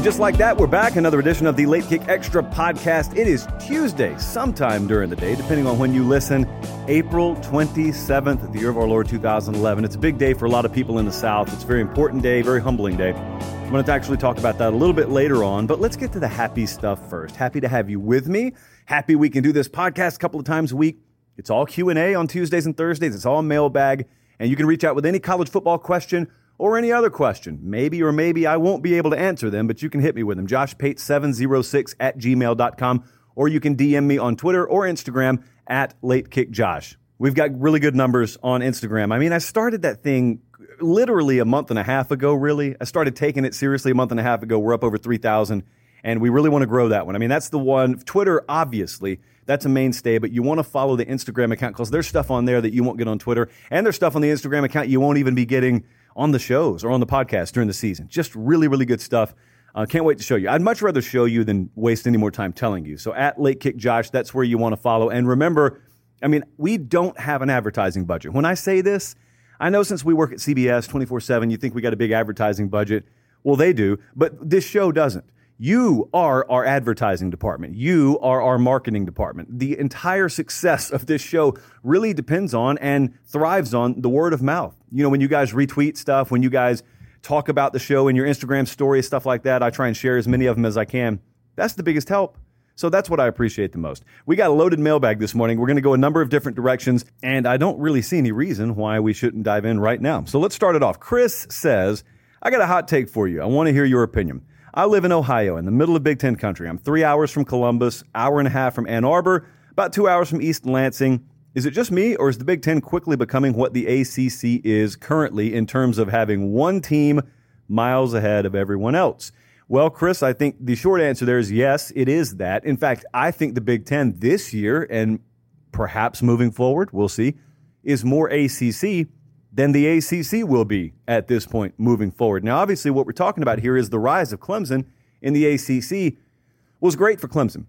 And just like that, we're back. Another edition of the Late Kick Extra podcast. It is Tuesday, sometime during the day, depending on when you listen. April 27th, the year of our Lord 2011. It's a big day for a lot of people in the South. It's a very important day, very humbling day. I'm going to actually talk about that a little bit later on, but let's get to the happy stuff first. Happy to have you with me. Happy we can do this podcast a couple of times a week. It's all Q&A on Tuesdays and Thursdays. It's all mailbag, and you can reach out with any college football question or any other question. Maybe or maybe I won't be able to answer them, but you can hit me with them. Josh Pate706 at gmail.com, or you can DM me on Twitter or Instagram at LateKickJosh. We've got really good numbers on Instagram. I mean, I started that thing literally a month and a half ago, really. I started taking it seriously a month and a half ago. We're up over 3,000, and we really want to grow that one. I mean, that's the one. Twitter, obviously, that's a mainstay, but you want to follow the Instagram account because there's stuff on there that you won't get on Twitter, and there's stuff on the Instagram account you won't even be getting on the shows or on the podcast during the season. Just really, really good stuff. Uh, can't wait to show you. I'd much rather show you than waste any more time telling you. So at Late Kick Josh, that's where you want to follow. And remember, I mean, we don't have an advertising budget. When I say this, I know since we work at CBS 24 7, you think we got a big advertising budget. Well, they do, but this show doesn't. You are our advertising department. You are our marketing department. The entire success of this show really depends on and thrives on the word of mouth. You know, when you guys retweet stuff, when you guys talk about the show in your Instagram stories, stuff like that, I try and share as many of them as I can. That's the biggest help. So that's what I appreciate the most. We got a loaded mailbag this morning. We're going to go a number of different directions, and I don't really see any reason why we shouldn't dive in right now. So let's start it off. Chris says, I got a hot take for you. I want to hear your opinion. I live in Ohio, in the middle of Big Ten country. I'm three hours from Columbus, hour and a half from Ann Arbor, about two hours from East Lansing. Is it just me, or is the Big Ten quickly becoming what the ACC is currently in terms of having one team miles ahead of everyone else? Well, Chris, I think the short answer there is yes, it is that. In fact, I think the Big Ten this year, and perhaps moving forward, we'll see, is more ACC than the ACC will be at this point moving forward. Now, obviously, what we're talking about here is the rise of Clemson in the ACC was great for Clemson.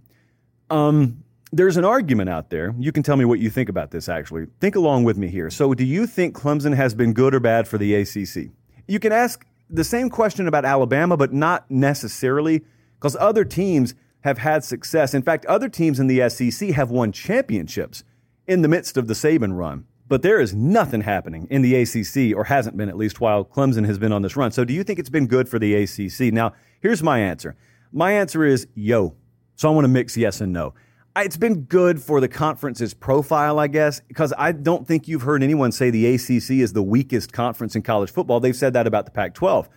Um, there's an argument out there. You can tell me what you think about this, actually. Think along with me here. So, do you think Clemson has been good or bad for the ACC? You can ask the same question about Alabama, but not necessarily, because other teams have had success. In fact, other teams in the SEC have won championships in the midst of the Saban run. But there is nothing happening in the ACC, or hasn't been at least while Clemson has been on this run. So do you think it's been good for the ACC? Now, here's my answer. My answer is yo. So I want to mix yes and no. It's been good for the conference's profile, I guess, because I don't think you've heard anyone say the ACC is the weakest conference in college football. They've said that about the Pac 12.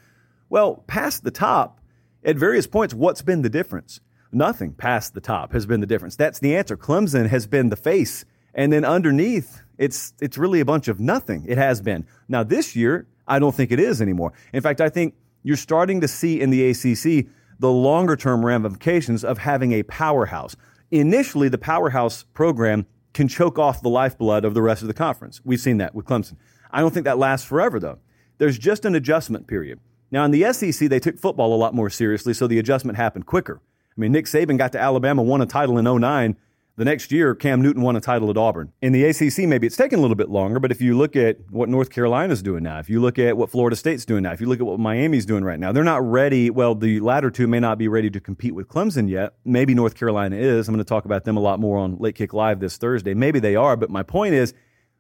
Well, past the top, at various points, what's been the difference? Nothing past the top has been the difference. That's the answer. Clemson has been the face. And then underneath, it's it's really a bunch of nothing. It has been. Now this year, I don't think it is anymore. In fact, I think you're starting to see in the ACC the longer term ramifications of having a powerhouse. Initially, the powerhouse program can choke off the lifeblood of the rest of the conference. We've seen that with Clemson. I don't think that lasts forever, though. There's just an adjustment period. Now, in the SEC, they took football a lot more seriously, so the adjustment happened quicker. I mean, Nick Saban got to Alabama, won a title in 09, the next year, Cam Newton won a title at Auburn. In the ACC, maybe it's taken a little bit longer, but if you look at what North Carolina's doing now, if you look at what Florida State's doing now, if you look at what Miami's doing right now, they're not ready. Well, the latter two may not be ready to compete with Clemson yet. Maybe North Carolina is. I'm going to talk about them a lot more on Late Kick Live this Thursday. Maybe they are, but my point is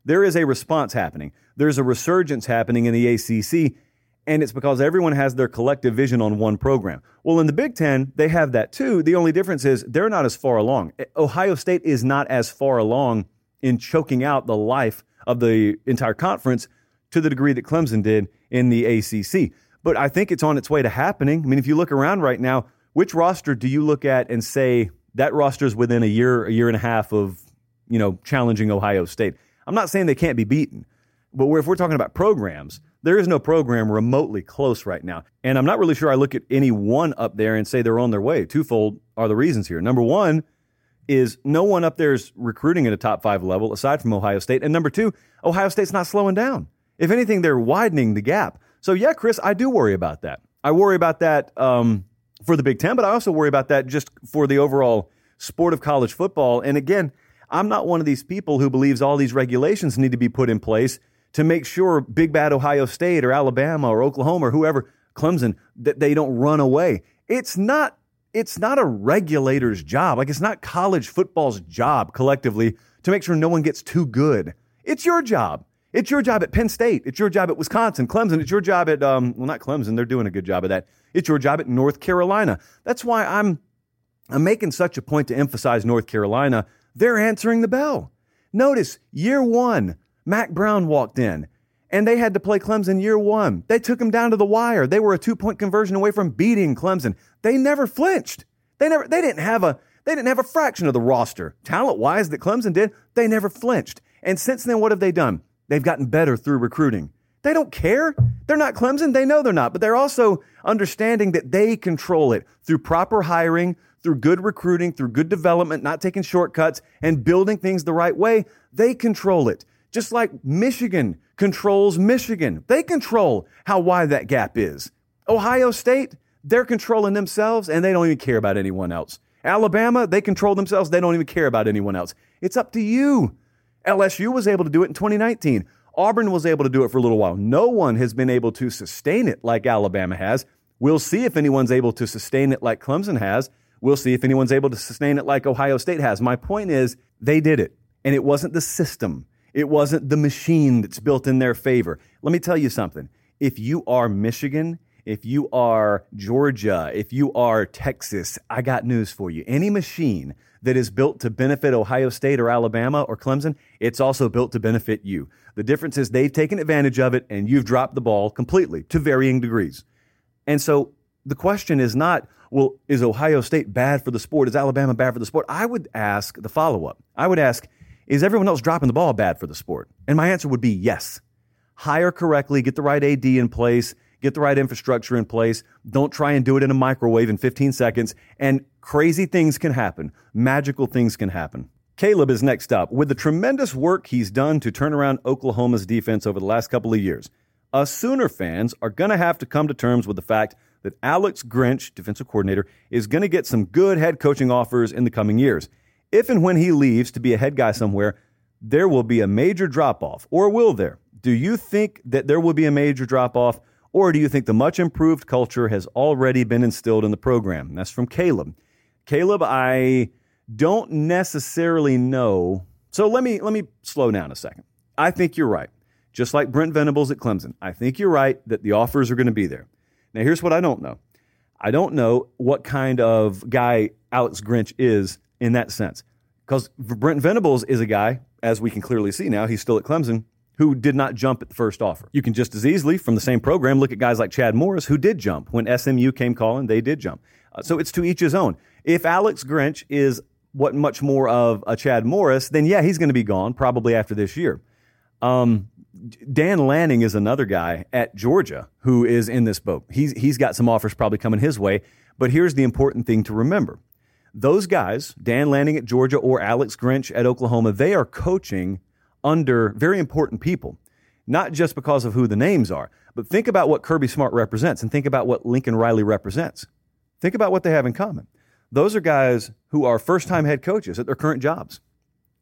there is a response happening. There's a resurgence happening in the ACC and it's because everyone has their collective vision on one program. Well, in the Big Ten, they have that too. The only difference is they're not as far along. Eh, Ohio State is not as far along in choking out the life of the entire conference to the degree that Clemson did in the ACC. But I think it's on its way to happening. I mean, if you look around right now, which roster do you look at and say that roster is within a year, a year and a half of, you know, challenging Ohio State? I'm not saying they can't be beaten, but if we're talking about programs, there is no program remotely close right now. And I'm not really sure I look at any one up there and say they're on their way. Twofold are the reasons here. Number one is no one up there is recruiting at a top five level aside from Ohio State. And number two, Ohio State's not slowing down. If anything, they're widening the gap. So, yeah, Chris, I do worry about that. I worry about that um, for the Big Ten, but I also worry about that just for the overall sport of college football. And again, I'm not one of these people who believes all these regulations need to be put in place to make sure big bad Ohio State or Alabama or Oklahoma or whoever, Clemson, that they don't run away. It's not it's not a regulator's job. Like it's not college football's job collectively to make sure no one gets too good. It's your job. It's your job at Penn State. It's your job at Wisconsin, Clemson. It's your job at um, well, not Clemson. They're doing a good job of that. It's your job at North Carolina. That's why I'm I'm making such a point to emphasize North Carolina. They're answering the bell. Notice year one, Mack Brown walked in and they had to play Clemson year one. They took them down to the wire. They were a two point conversion away from beating Clemson. They never flinched. They never. They didn't have a. They didn't have a fraction of the roster talent wise that Clemson did. They never flinched. And since then, what have they done? They've gotten better through recruiting. They don't care. They're not Clemson. They know they're not, but they're also understanding that they control it through proper hiring, through good recruiting, through good development, not taking shortcuts and building things the right way. They control it. Just like Michigan controls Michigan. They control how wide that gap is. Ohio State, they're controlling themselves and they don't even care about anyone else. Alabama, they control themselves. They don't even care about anyone else. It's up to you. LSU was able to do it in 2019. Auburn was able to do it for a little while. No one has been able to sustain it like Alabama has. We'll see if anyone's able to sustain it like Clemson has. We'll see if anyone's able to sustain it like Ohio State has. My point is, they did it. And it wasn't the system, it wasn't the machine that's built in their favor. Let me tell you something. If you are Michigan, if you are Georgia, if you are Texas, I got news for you. Any machine that is built to benefit Ohio State or Alabama or Clemson, it's also built to benefit you. The difference is they've taken advantage of it and you've dropped the ball completely to varying degrees. And so the question is not, well, is Ohio State bad for the sport? Is Alabama bad for the sport? I would ask the follow up. I would ask, is everyone else dropping the ball bad for the sport? And my answer would be yes. Hire correctly, get the right AD in place, get the right infrastructure in place. Don't try and do it in a microwave in 15 seconds. And crazy things can happen, magical things can happen. Caleb is next up. With the tremendous work he's done to turn around Oklahoma's defense over the last couple of years, us Sooner fans are going to have to come to terms with the fact that Alex Grinch, defensive coordinator, is going to get some good head coaching offers in the coming years. If and when he leaves to be a head guy somewhere, there will be a major drop off, or will there? Do you think that there will be a major drop off, or do you think the much improved culture has already been instilled in the program? That's from Caleb. Caleb, I don't necessarily know. So let me let me slow down a second. I think you're right. Just like Brent Venables at Clemson, I think you're right that the offers are going to be there. Now here's what I don't know. I don't know what kind of guy Alex Grinch is in that sense. Because Brent Venables is a guy, as we can clearly see now, he's still at Clemson, who did not jump at the first offer. You can just as easily, from the same program, look at guys like Chad Morris, who did jump. When SMU came calling, they did jump. Uh, so it's to each his own. If Alex Grinch is what much more of a Chad Morris, then yeah, he's going to be gone probably after this year. Um, Dan Lanning is another guy at Georgia who is in this boat. He's he's got some offers probably coming his way. But here's the important thing to remember: those guys, Dan Lanning at Georgia or Alex Grinch at Oklahoma, they are coaching under very important people, not just because of who the names are, but think about what Kirby Smart represents and think about what Lincoln Riley represents. Think about what they have in common. Those are guys who are first time head coaches at their current jobs.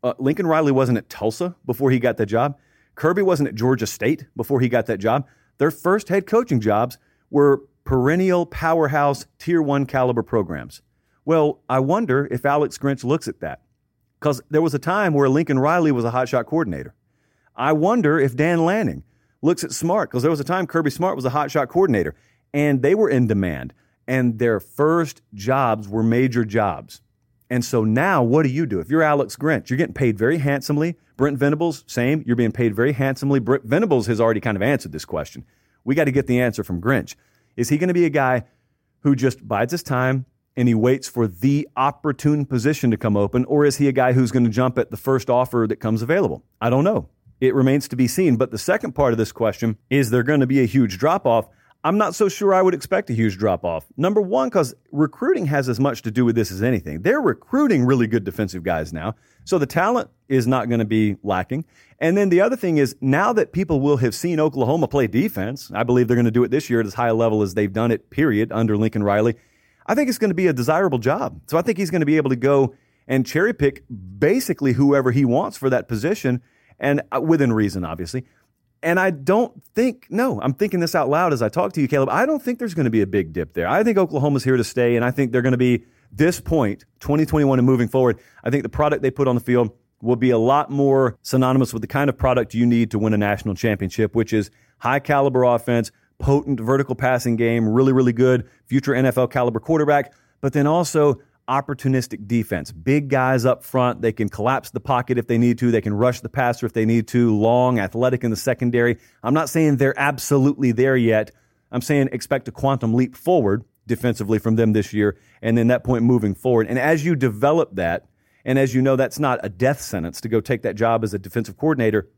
Uh, Lincoln Riley wasn't at Tulsa before he got that job. Kirby wasn't at Georgia State before he got that job. Their first head coaching jobs were perennial powerhouse tier one caliber programs. Well, I wonder if Alex Grinch looks at that because there was a time where Lincoln Riley was a hotshot coordinator. I wonder if Dan Lanning looks at Smart because there was a time Kirby Smart was a hotshot coordinator and they were in demand and their first jobs were major jobs. And so now, what do you do? If you're Alex Grinch, you're getting paid very handsomely. Brent Venables, same. You're being paid very handsomely. Brent Venables has already kind of answered this question. We got to get the answer from Grinch. Is he going to be a guy who just bides his time and he waits for the opportune position to come open, or is he a guy who's going to jump at the first offer that comes available? I don't know. It remains to be seen. But the second part of this question is there going to be a huge drop off? I'm not so sure I would expect a huge drop off. Number one, because recruiting has as much to do with this as anything. They're recruiting really good defensive guys now. So the talent is not going to be lacking. And then the other thing is now that people will have seen Oklahoma play defense, I believe they're going to do it this year at as high a level as they've done it, period, under Lincoln Riley. I think it's going to be a desirable job. So I think he's going to be able to go and cherry pick basically whoever he wants for that position and uh, within reason, obviously. And I don't think, no, I'm thinking this out loud as I talk to you, Caleb. I don't think there's going to be a big dip there. I think Oklahoma's here to stay, and I think they're going to be this point, 2021 and moving forward. I think the product they put on the field will be a lot more synonymous with the kind of product you need to win a national championship, which is high caliber offense, potent vertical passing game, really, really good future NFL caliber quarterback, but then also opportunistic defense. Big guys up front. They can collapse the pocket if they need to. They can rush the passer if they need to. Long, athletic in the secondary. I'm not saying they're absolutely there yet. I'm saying expect a quantum leap forward defensively from them this year, and then that point moving forward. And as you develop that, and as you know, that's not a death sentence to go take that job as a defensive coordinator,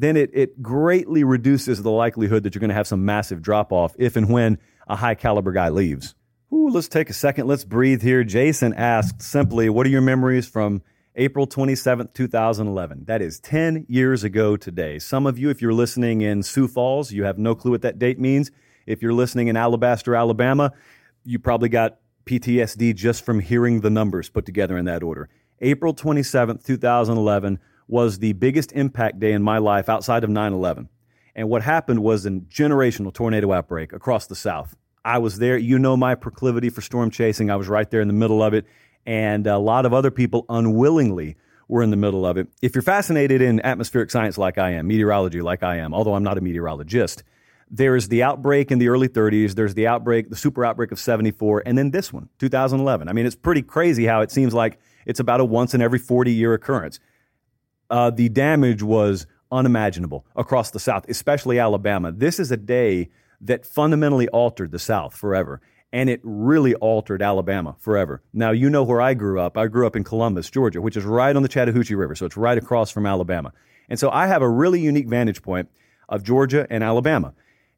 then it, it greatly reduces the likelihood that you're going to have some massive drop off if and when a high caliber guy leaves. Ooh, let's take a second. Let's breathe here. Jason asked simply, What are your memories from April 27th, 2011? That is 10 years ago today. Some of you, if you're listening in Sioux Falls, you have no clue what that date means. If you're listening in Alabaster, Alabama, you probably got PTSD just from hearing the numbers put together in that order. April 27th, 2011 was the biggest impact day in my life outside of 9 11. And what happened was a generational tornado outbreak across the South. I was there. You know my proclivity for storm chasing. I was right there in the middle of it. And a lot of other people unwillingly were in the middle of it. If you're fascinated in atmospheric science like I am, meteorology like I am, although I'm not a meteorologist, there's the outbreak in the early 30s, there's the outbreak, the super outbreak of 74, and then this one, 2011. I mean, it's pretty crazy how it seems like it's about a once in every 40 year occurrence. Uh, the damage was unimaginable across the South, especially Alabama. This is a day that fundamentally altered the South forever. And it really altered Alabama forever. Now, you know where I grew up. I grew up in Columbus, Georgia, which is right on the Chattahoochee River. So it's right across from Alabama. And so I have a really unique vantage point of Georgia and Alabama.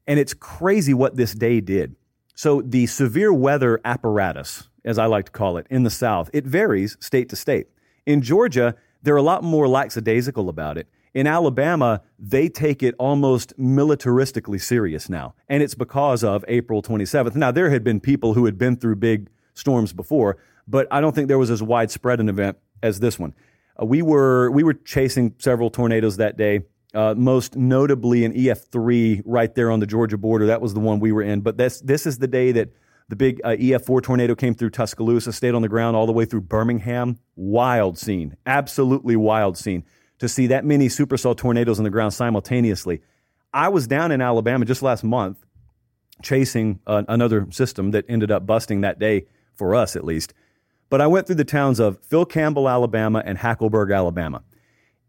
And it's crazy what this day did. So the severe weather apparatus, as I like to call it, in the South, it varies state to state. In Georgia, they're a lot more lackadaisical about it. In Alabama, they take it almost militaristically serious now. And it's because of April 27th. Now, there had been people who had been through big storms before, but I don't think there was as widespread an event as this one. Uh, we, were, we were chasing several tornadoes that day uh, most notably an EF3 right there on the Georgia border. That was the one we were in. But this, this is the day that the big uh, EF4 tornado came through Tuscaloosa, stayed on the ground all the way through Birmingham. Wild scene, absolutely wild scene to see that many supercell tornadoes on the ground simultaneously. I was down in Alabama just last month chasing uh, another system that ended up busting that day for us at least. But I went through the towns of Phil Campbell, Alabama, and Hackleburg, Alabama.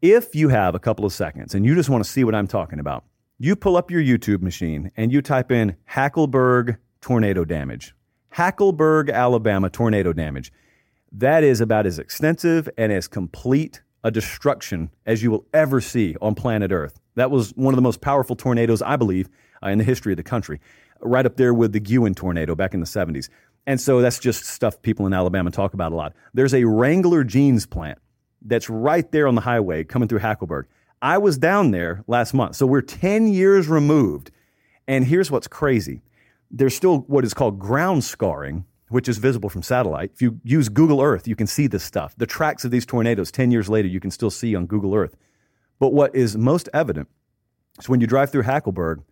If you have a couple of seconds and you just want to see what I'm talking about, you pull up your YouTube machine and you type in Hackleburg tornado damage. Hackleburg, Alabama tornado damage. That is about as extensive and as complete a destruction as you will ever see on planet Earth. That was one of the most powerful tornadoes, I believe, uh, in the history of the country, right up there with the Guin tornado back in the 70s. And so that's just stuff people in Alabama talk about a lot. There's a Wrangler jeans plant that's right there on the highway coming through Hackleburg. I was down there last month. So we're 10 years removed. And here's what's crazy there's still what is called ground scarring, which is visible from satellite. If you use Google Earth, you can see this stuff. The tracks of these tornadoes 10 years later, you can still see on Google Earth. But what is most evident is when you drive through Hackleburg,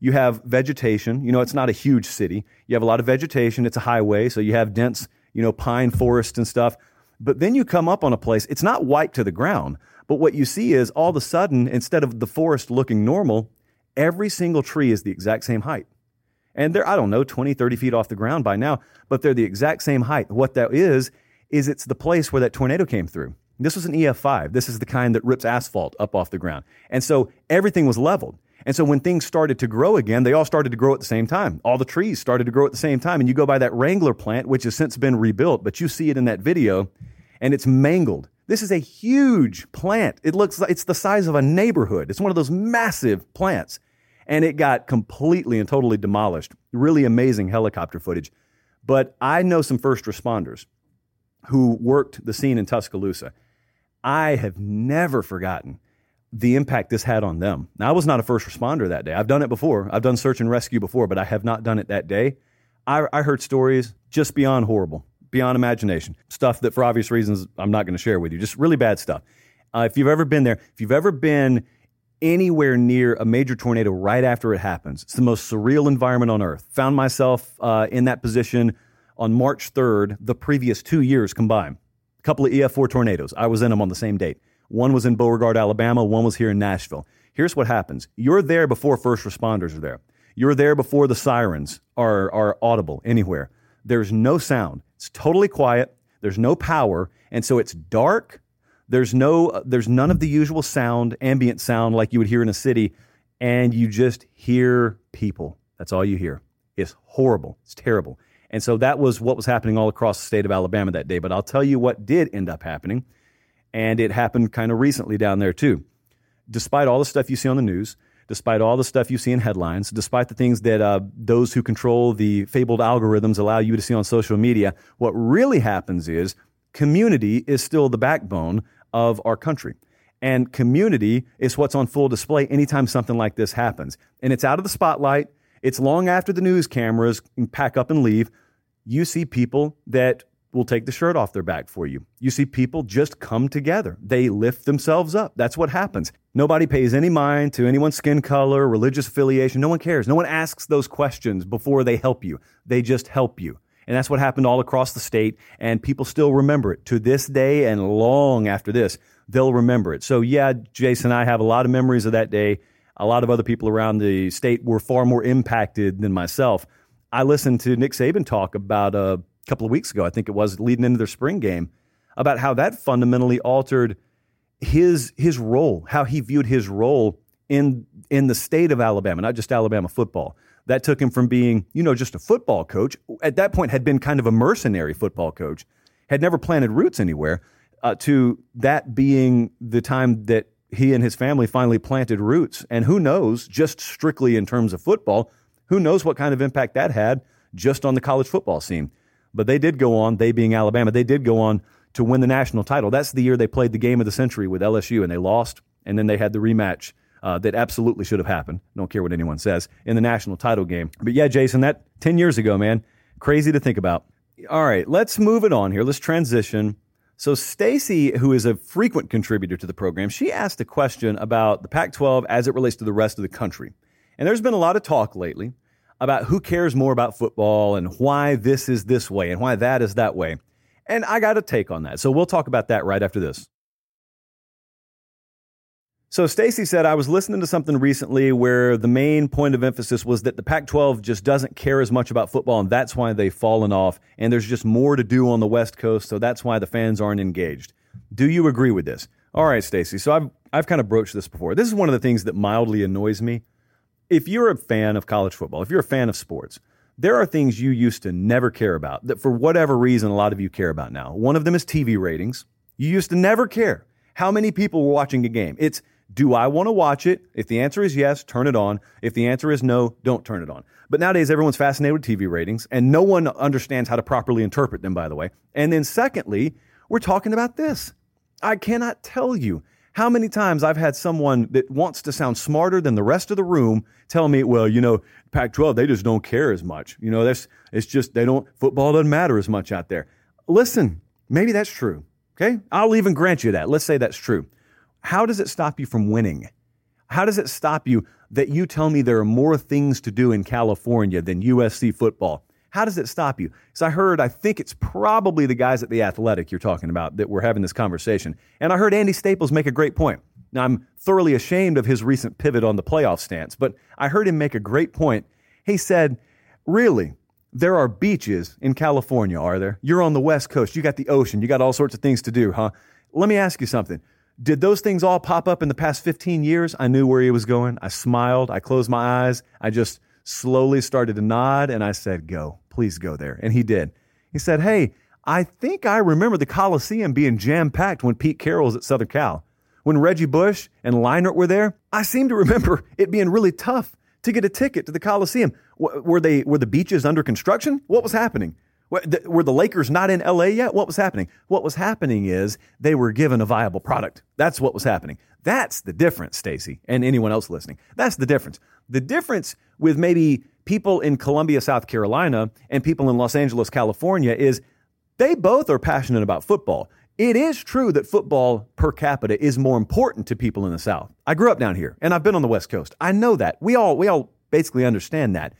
you have vegetation. You know, it's not a huge city. You have a lot of vegetation. It's a highway, so you have dense, you know, pine forest and stuff. But then you come up on a place, it's not white to the ground, but what you see is all of a sudden, instead of the forest looking normal, every single tree is the exact same height. And they're, I don't know, 20, 30 feet off the ground by now, but they're the exact same height. What that is, is it's the place where that tornado came through. This was an EF5. This is the kind that rips asphalt up off the ground. And so everything was leveled. And so when things started to grow again, they all started to grow at the same time. All the trees started to grow at the same time. And you go by that Wrangler plant, which has since been rebuilt, but you see it in that video, and it's mangled. This is a huge plant. It looks like it's the size of a neighborhood. It's one of those massive plants. And it got completely and totally demolished. Really amazing helicopter footage. But I know some first responders who worked the scene in Tuscaloosa. I have never forgotten the impact this had on them. Now, I was not a first responder that day. I've done it before. I've done search and rescue before, but I have not done it that day. I, I heard stories just beyond horrible, beyond imagination, stuff that for obvious reasons I'm not going to share with you, just really bad stuff. Uh, if you've ever been there, if you've ever been anywhere near a major tornado right after it happens. It's the most surreal environment on earth. Found myself uh, in that position on March 3rd, the previous two years combined. A couple of EF4 tornadoes. I was in them on the same date. One was in Beauregard, Alabama, one was here in Nashville. Here's what happens you're there before first responders are there, you're there before the sirens are, are audible anywhere. There's no sound, it's totally quiet, there's no power, and so it's dark. There's no, there's none of the usual sound, ambient sound like you would hear in a city, and you just hear people. That's all you hear. It's horrible. It's terrible. And so that was what was happening all across the state of Alabama that day. But I'll tell you what did end up happening, and it happened kind of recently down there too. Despite all the stuff you see on the news, despite all the stuff you see in headlines, despite the things that uh, those who control the fabled algorithms allow you to see on social media, what really happens is community is still the backbone of our country. And community is what's on full display anytime something like this happens. And it's out of the spotlight. It's long after the news cameras pack up and leave. You see people that will take the shirt off their back for you. You see people just come together. They lift themselves up. That's what happens. Nobody pays any mind to anyone's skin color, religious affiliation. No one cares. No one asks those questions before they help you. They just help you. And that's what happened all across the state. And people still remember it to this day and long after this. They'll remember it. So, yeah, Jason, I have a lot of memories of that day. A lot of other people around the state were far more impacted than myself. I listened to Nick Saban talk about uh, a couple of weeks ago, I think it was, leading into their spring game, about how that fundamentally altered his his role, how he viewed his role in in the state of Alabama, not just Alabama football. That took him from being, you know, just a football coach. At that point, had been kind of a mercenary football coach, had never planted roots anywhere, uh, to that being the time that he and his family finally planted roots. And who knows, just strictly in terms of football, who knows what kind of impact that had just on the college football scene. But they did go on, they being Alabama, they did go on to win the national title. That's the year they played the game of the century with LSU and they lost. And then they had the rematch uh, that absolutely should have happened. Don't care what anyone says in the national title game. But yeah, Jason, that 10 years ago, man, crazy to think about. All right, let's move it on here. Let's transition. So Stacy, who is a frequent contributor to the program, she asked a question about the Pac-12 as it relates to the rest of the country. And there's been a lot of talk lately about who cares more about football and why this is this way and why that is that way. And I got a take on that. So we'll talk about that right after this. So Stacy said I was listening to something recently where the main point of emphasis was that the Pac-12 just doesn't care as much about football and that's why they've fallen off and there's just more to do on the West Coast so that's why the fans aren't engaged. Do you agree with this? All right, Stacy. So I've I've kind of broached this before. This is one of the things that mildly annoys me. If you're a fan of college football, if you're a fan of sports, there are things you used to never care about that for whatever reason a lot of you care about now. One of them is TV ratings. You used to never care how many people were watching a game. It's do I want to watch it? If the answer is yes, turn it on. If the answer is no, don't turn it on. But nowadays, everyone's fascinated with TV ratings, and no one understands how to properly interpret them, by the way. And then, secondly, we're talking about this. I cannot tell you how many times I've had someone that wants to sound smarter than the rest of the room tell me, well, you know, Pac 12, they just don't care as much. You know, that's, it's just, they don't, football doesn't matter as much out there. Listen, maybe that's true. Okay. I'll even grant you that. Let's say that's true. How does it stop you from winning? How does it stop you that you tell me there are more things to do in California than USC football? How does it stop you? Because I heard, I think it's probably the guys at the Athletic you're talking about that were having this conversation. And I heard Andy Staples make a great point. Now, I'm thoroughly ashamed of his recent pivot on the playoff stance, but I heard him make a great point. He said, Really, there are beaches in California, are there? You're on the West Coast. You got the ocean. You got all sorts of things to do, huh? Let me ask you something. Did those things all pop up in the past 15 years? I knew where he was going. I smiled. I closed my eyes. I just slowly started to nod and I said, Go, please go there. And he did. He said, Hey, I think I remember the Coliseum being jam packed when Pete Carroll was at Southern Cal. When Reggie Bush and Leinart were there, I seem to remember it being really tough to get a ticket to the Coliseum. Were they were the beaches under construction? What was happening? Were the Lakers not in LA yet? What was happening? What was happening is they were given a viable product. That's what was happening. That's the difference, Stacy, and anyone else listening. That's the difference. The difference with maybe people in Columbia, South Carolina, and people in Los Angeles, California is they both are passionate about football. it is true that football per capita is more important to people in the South. I grew up down here and I've been on the West Coast. I know that. We all we all basically understand that.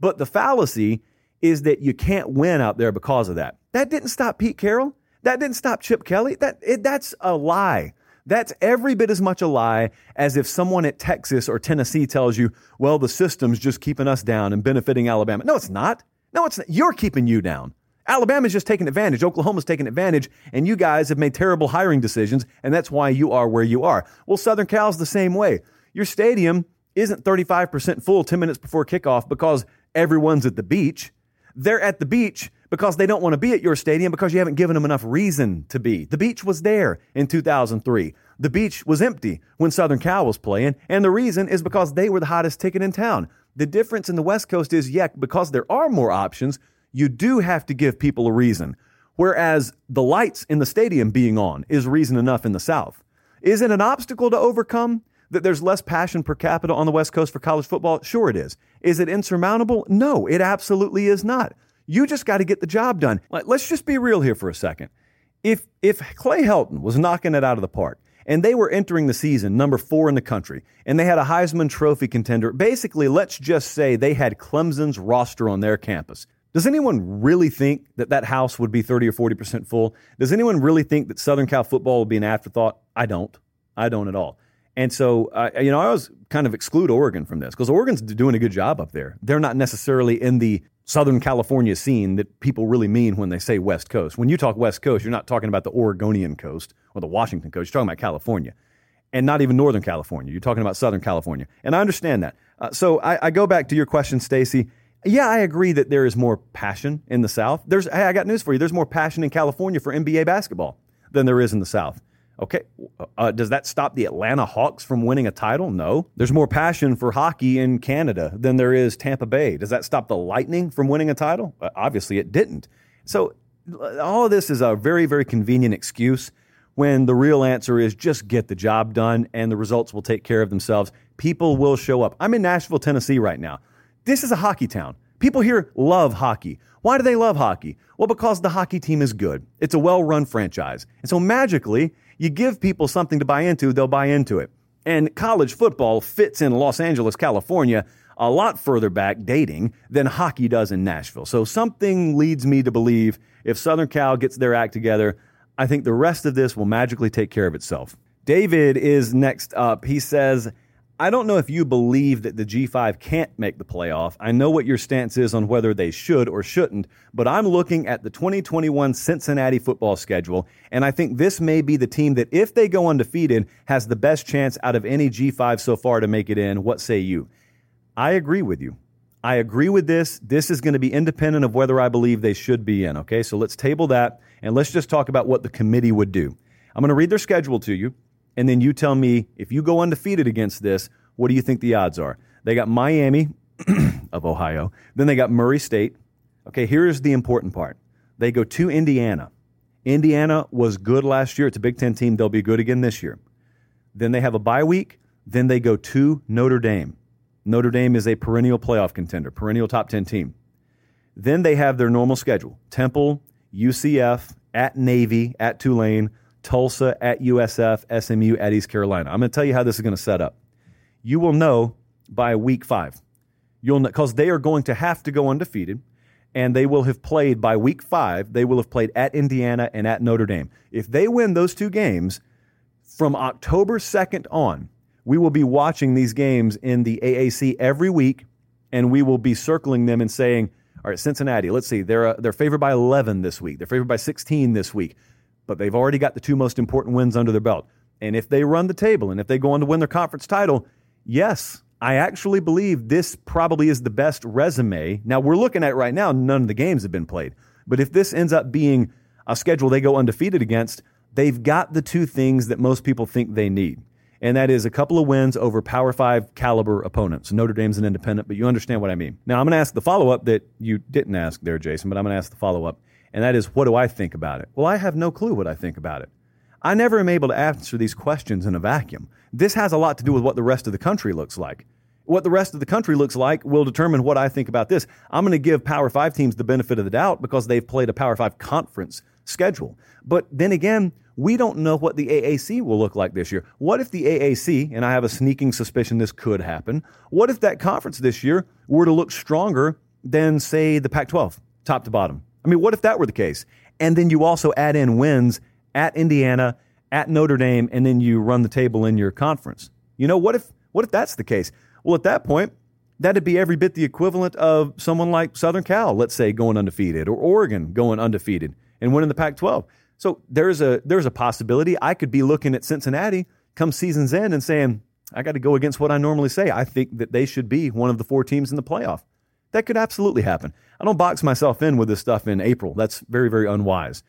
But the fallacy is that you can't win out there because of that. That didn't stop Pete Carroll. That didn't stop Chip Kelly. That it, that's a lie. That's every bit as much a lie as if someone at Texas or Tennessee tells you, "Well, the system's just keeping us down and benefiting Alabama." No, it's not. No, it's not. You're keeping you down. Alabama's just taking advantage. Oklahoma's taking advantage, and you guys have made terrible hiring decisions, and that's why you are where you are. Well, Southern Cal's the same way. Your stadium isn't 35% full 10 minutes before kickoff because everyone's at the beach. They're at the beach because they don't want to be at your stadium because you haven't given them enough reason to be. The beach was there in 2003. The beach was empty when Southern Cal was playing, and the reason is because they were the hottest ticket in town. The difference in the West Coast is, yeah, because there are more options, you do have to give people a reason. Whereas the lights in the stadium being on is reason enough in the South. Is it an obstacle to overcome that there's less passion per capita on the West Coast for college football? Sure, it is. Is it insurmountable? No, it absolutely is not. You just got to get the job done. Let's just be real here for a second. If if Clay Helton was knocking it out of the park, and they were entering the season number four in the country, and they had a Heisman Trophy contender. Basically, let's just say they had Clemson's roster on their campus. Does anyone really think that that house would be 30 or 40% full? Does anyone really think that Southern Cal football would be an afterthought? I don't. I don't at all. And so, uh, you know, I always kind of exclude Oregon from this because Oregon's doing a good job up there. They're not necessarily in the Southern California scene that people really mean when they say West Coast. When you talk West Coast, you're not talking about the Oregonian coast or the Washington coast. You're talking about California and not even Northern California. You're talking about Southern California. And I understand that. Uh, so I, I go back to your question, Stacy. Yeah, I agree that there is more passion in the South. There's, hey, I got news for you. There's more passion in California for NBA basketball than there is in the South. Okay, uh, does that stop the Atlanta Hawks from winning a title? No. There's more passion for hockey in Canada than there is Tampa Bay. Does that stop the Lightning from winning a title? Uh, obviously, it didn't. So, all of this is a very, very convenient excuse when the real answer is just get the job done and the results will take care of themselves. People will show up. I'm in Nashville, Tennessee right now. This is a hockey town. People here love hockey. Why do they love hockey? Well, because the hockey team is good. It's a well run franchise. And so magically, you give people something to buy into, they'll buy into it. And college football fits in Los Angeles, California, a lot further back dating than hockey does in Nashville. So something leads me to believe if Southern Cal gets their act together, I think the rest of this will magically take care of itself. David is next up. He says, I don't know if you believe that the G5 can't make the playoff. I know what your stance is on whether they should or shouldn't, but I'm looking at the 2021 Cincinnati football schedule, and I think this may be the team that, if they go undefeated, has the best chance out of any G5 so far to make it in. What say you? I agree with you. I agree with this. This is going to be independent of whether I believe they should be in. Okay, so let's table that and let's just talk about what the committee would do. I'm going to read their schedule to you and then you tell me if you go undefeated against this, what do you think the odds are? They got Miami of Ohio, then they got Murray State. Okay, here's the important part. They go to Indiana. Indiana was good last year. It's a Big Ten team. They'll be good again this year. Then they have a bye week. Then they go to Notre Dame. Notre Dame is a perennial playoff contender, perennial top 10 team. Then they have their normal schedule Temple, UCF, at Navy, at Tulane, Tulsa at USF, SMU at East Carolina. I'm going to tell you how this is going to set up. You will know by week five. You'll because they are going to have to go undefeated, and they will have played by week five. They will have played at Indiana and at Notre Dame. If they win those two games from October 2nd on, we will be watching these games in the AAC every week, and we will be circling them and saying, all right, Cincinnati, let's see, they're, uh, they're favored by 11 this week. They're favored by 16 this week but they've already got the two most important wins under their belt. And if they run the table and if they go on to win their conference title, yes, I actually believe this probably is the best resume. Now, we're looking at right now, none of the games have been played. But if this ends up being a schedule they go undefeated against, they've got the two things that most people think they need. And that is a couple of wins over Power Five caliber opponents. Notre Dame's an independent, but you understand what I mean. Now, I'm going to ask the follow up that you didn't ask there, Jason, but I'm going to ask the follow up and that is, what do I think about it? Well, I have no clue what I think about it. I never am able to answer these questions in a vacuum. This has a lot to do with what the rest of the country looks like. What the rest of the country looks like will determine what I think about this. I'm going to give Power 5 teams the benefit of the doubt because they've played a Power 5 conference schedule. But then again, we don't know what the AAC will look like this year. What if the AAC, and I have a sneaking suspicion this could happen, what if that conference this year were to look stronger than, say, the Pac 12, top to bottom? I mean, what if that were the case? And then you also add in wins at Indiana, at Notre Dame, and then you run the table in your conference. You know, what if what if that's the case? Well, at that point, that'd be every bit the equivalent of someone like Southern Cal, let's say, going undefeated, or Oregon going undefeated and winning the Pac-12. So there's a there's a possibility I could be looking at Cincinnati come season's end and saying, I got to go against what I normally say. I think that they should be one of the four teams in the playoff. That could absolutely happen. I don't box myself in with this stuff in April. That's very, very unwise.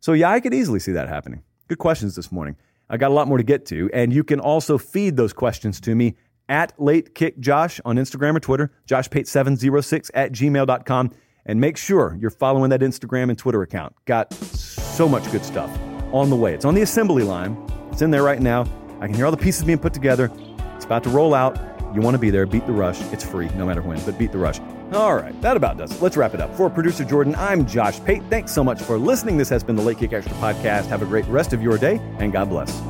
So, yeah, I could easily see that happening. Good questions this morning. I got a lot more to get to, and you can also feed those questions to me at Late Kick Josh on Instagram or Twitter, joshpate706 at gmail.com. And make sure you're following that Instagram and Twitter account. Got so much good stuff on the way. It's on the assembly line, it's in there right now. I can hear all the pieces being put together. It's about to roll out. You want to be there. Beat the rush. It's free no matter when, but beat the rush. All right, that about does it. Let's wrap it up. For producer Jordan, I'm Josh Pate. Thanks so much for listening. This has been the Late Kick Extra podcast. Have a great rest of your day, and God bless.